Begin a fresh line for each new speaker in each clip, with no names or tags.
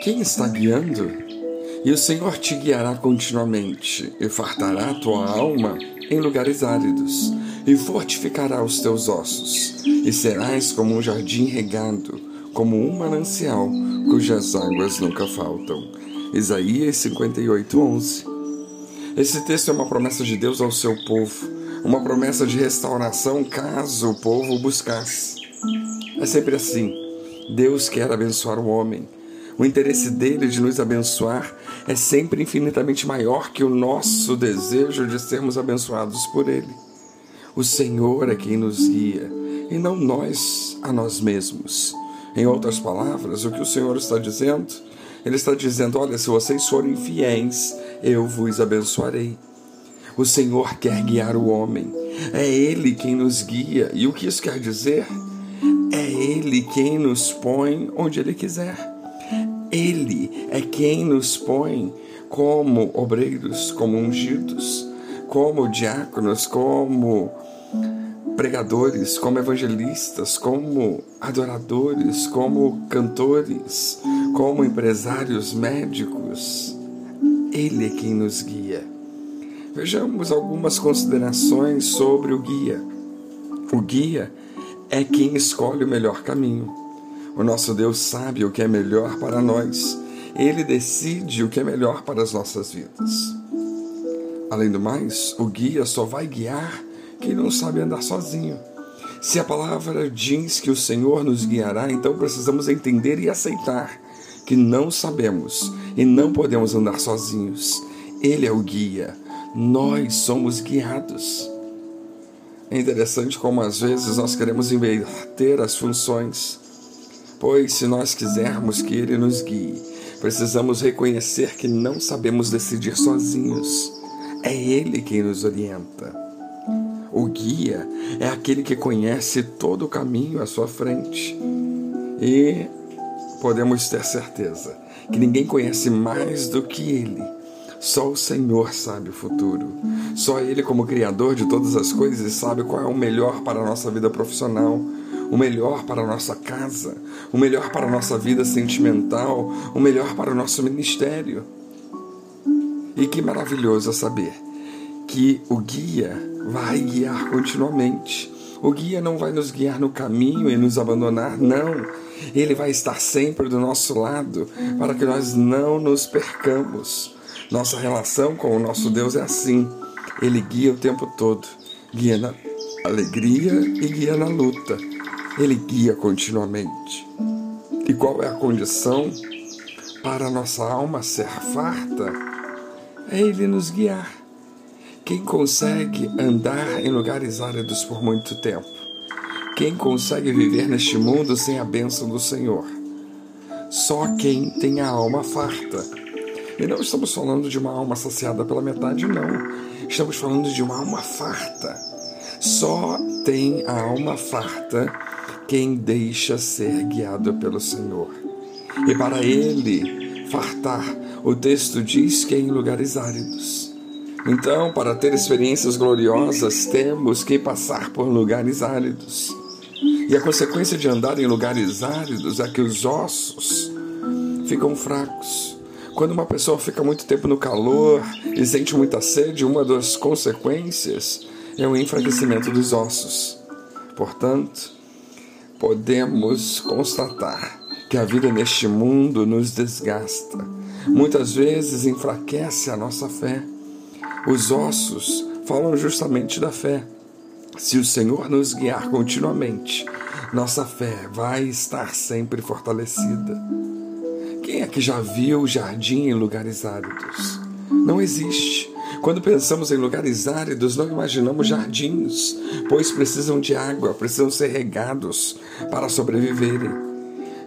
Quem está guiando? E o Senhor te guiará continuamente, e fartará a tua alma em lugares áridos, e fortificará os teus ossos, e serás como um jardim regado, como um manancial, cujas águas nunca faltam. Isaías 58, 11. Esse texto é uma promessa de Deus ao seu povo, uma promessa de restauração caso o povo o buscasse. É sempre assim. Deus quer abençoar o homem. O interesse dele de nos abençoar é sempre infinitamente maior que o nosso desejo de sermos abençoados por ele. O Senhor é quem nos guia e não nós a nós mesmos. Em outras palavras, o que o Senhor está dizendo? Ele está dizendo: Olha, se vocês forem fiéis, eu vos abençoarei. O Senhor quer guiar o homem. É Ele quem nos guia. E o que isso quer dizer? É Ele quem nos põe onde Ele quiser. Ele é quem nos põe como obreiros, como ungidos, como diáconos, como pregadores, como evangelistas, como adoradores, como cantores, como empresários médicos. Ele é quem nos guia. Vejamos algumas considerações sobre o guia. O guia é quem escolhe o melhor caminho. O nosso Deus sabe o que é melhor para nós. Ele decide o que é melhor para as nossas vidas. Além do mais, o guia só vai guiar quem não sabe andar sozinho. Se a palavra diz que o Senhor nos guiará, então precisamos entender e aceitar que não sabemos e não podemos andar sozinhos. Ele é o guia, nós somos guiados. É interessante como às vezes nós queremos inverter as funções, pois se nós quisermos que Ele nos guie, precisamos reconhecer que não sabemos decidir sozinhos. É Ele quem nos orienta. O guia é aquele que conhece todo o caminho à sua frente. E podemos ter certeza que ninguém conhece mais do que ele. Só o Senhor sabe o futuro. Só Ele, como Criador de todas as coisas, sabe qual é o melhor para a nossa vida profissional, o melhor para a nossa casa, o melhor para a nossa vida sentimental, o melhor para o nosso ministério. E que maravilhoso saber que o guia vai guiar continuamente. O guia não vai nos guiar no caminho e nos abandonar, não. Ele vai estar sempre do nosso lado para que nós não nos percamos. Nossa relação com o nosso Deus é assim. Ele guia o tempo todo. Guia na alegria e guia na luta. Ele guia continuamente. E qual é a condição para a nossa alma ser farta? É Ele nos guiar. Quem consegue andar em lugares áridos por muito tempo? Quem consegue viver neste mundo sem a bênção do Senhor? Só quem tem a alma farta. E não estamos falando de uma alma saciada pela metade, não. Estamos falando de uma alma farta. Só tem a alma farta quem deixa ser guiado pelo Senhor. E para ele fartar, o texto diz que é em lugares áridos. Então, para ter experiências gloriosas, temos que passar por lugares áridos. E a consequência de andar em lugares áridos é que os ossos ficam fracos. Quando uma pessoa fica muito tempo no calor e sente muita sede, uma das consequências é o enfraquecimento dos ossos. Portanto, podemos constatar que a vida neste mundo nos desgasta. Muitas vezes enfraquece a nossa fé. Os ossos falam justamente da fé. Se o Senhor nos guiar continuamente, nossa fé vai estar sempre fortalecida. Quem é que já viu jardim em lugares áridos? Não existe. Quando pensamos em lugares áridos, não imaginamos jardins, pois precisam de água, precisam ser regados para sobreviverem.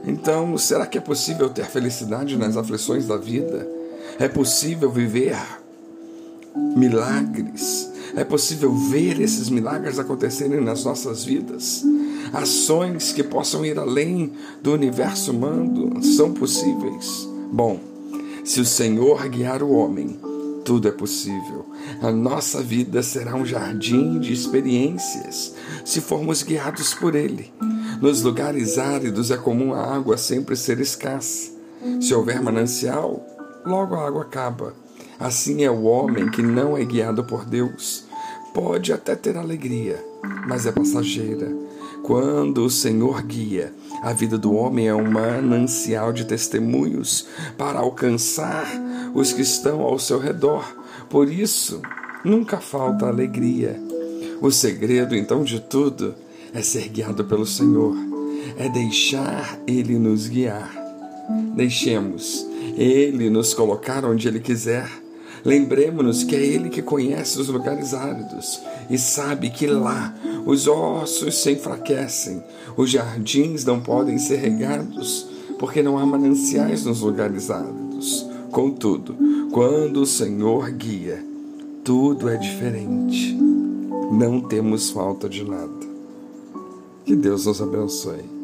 Então, será que é possível ter felicidade nas aflições da vida? É possível viver milagres. É possível ver esses milagres acontecerem nas nossas vidas. Ações que possam ir além do universo humano são possíveis. Bom, se o Senhor guiar o homem, tudo é possível. A nossa vida será um jardim de experiências, se formos guiados por Ele. Nos lugares áridos é comum a água sempre ser escassa. Se houver manancial, logo a água acaba. Assim é o homem que não é guiado por Deus. Pode até ter alegria, mas é passageira. Quando o Senhor guia, a vida do homem é um manancial de testemunhos para alcançar os que estão ao seu redor. Por isso, nunca falta alegria. O segredo, então, de tudo é ser guiado pelo Senhor, é deixar Ele nos guiar. Deixemos Ele nos colocar onde Ele quiser. Lembremos-nos que é Ele que conhece os lugares áridos e sabe que lá os ossos se enfraquecem, os jardins não podem ser regados, porque não há mananciais nos lugares áridos. Contudo, quando o Senhor guia, tudo é diferente. Não temos falta de nada. Que Deus nos abençoe.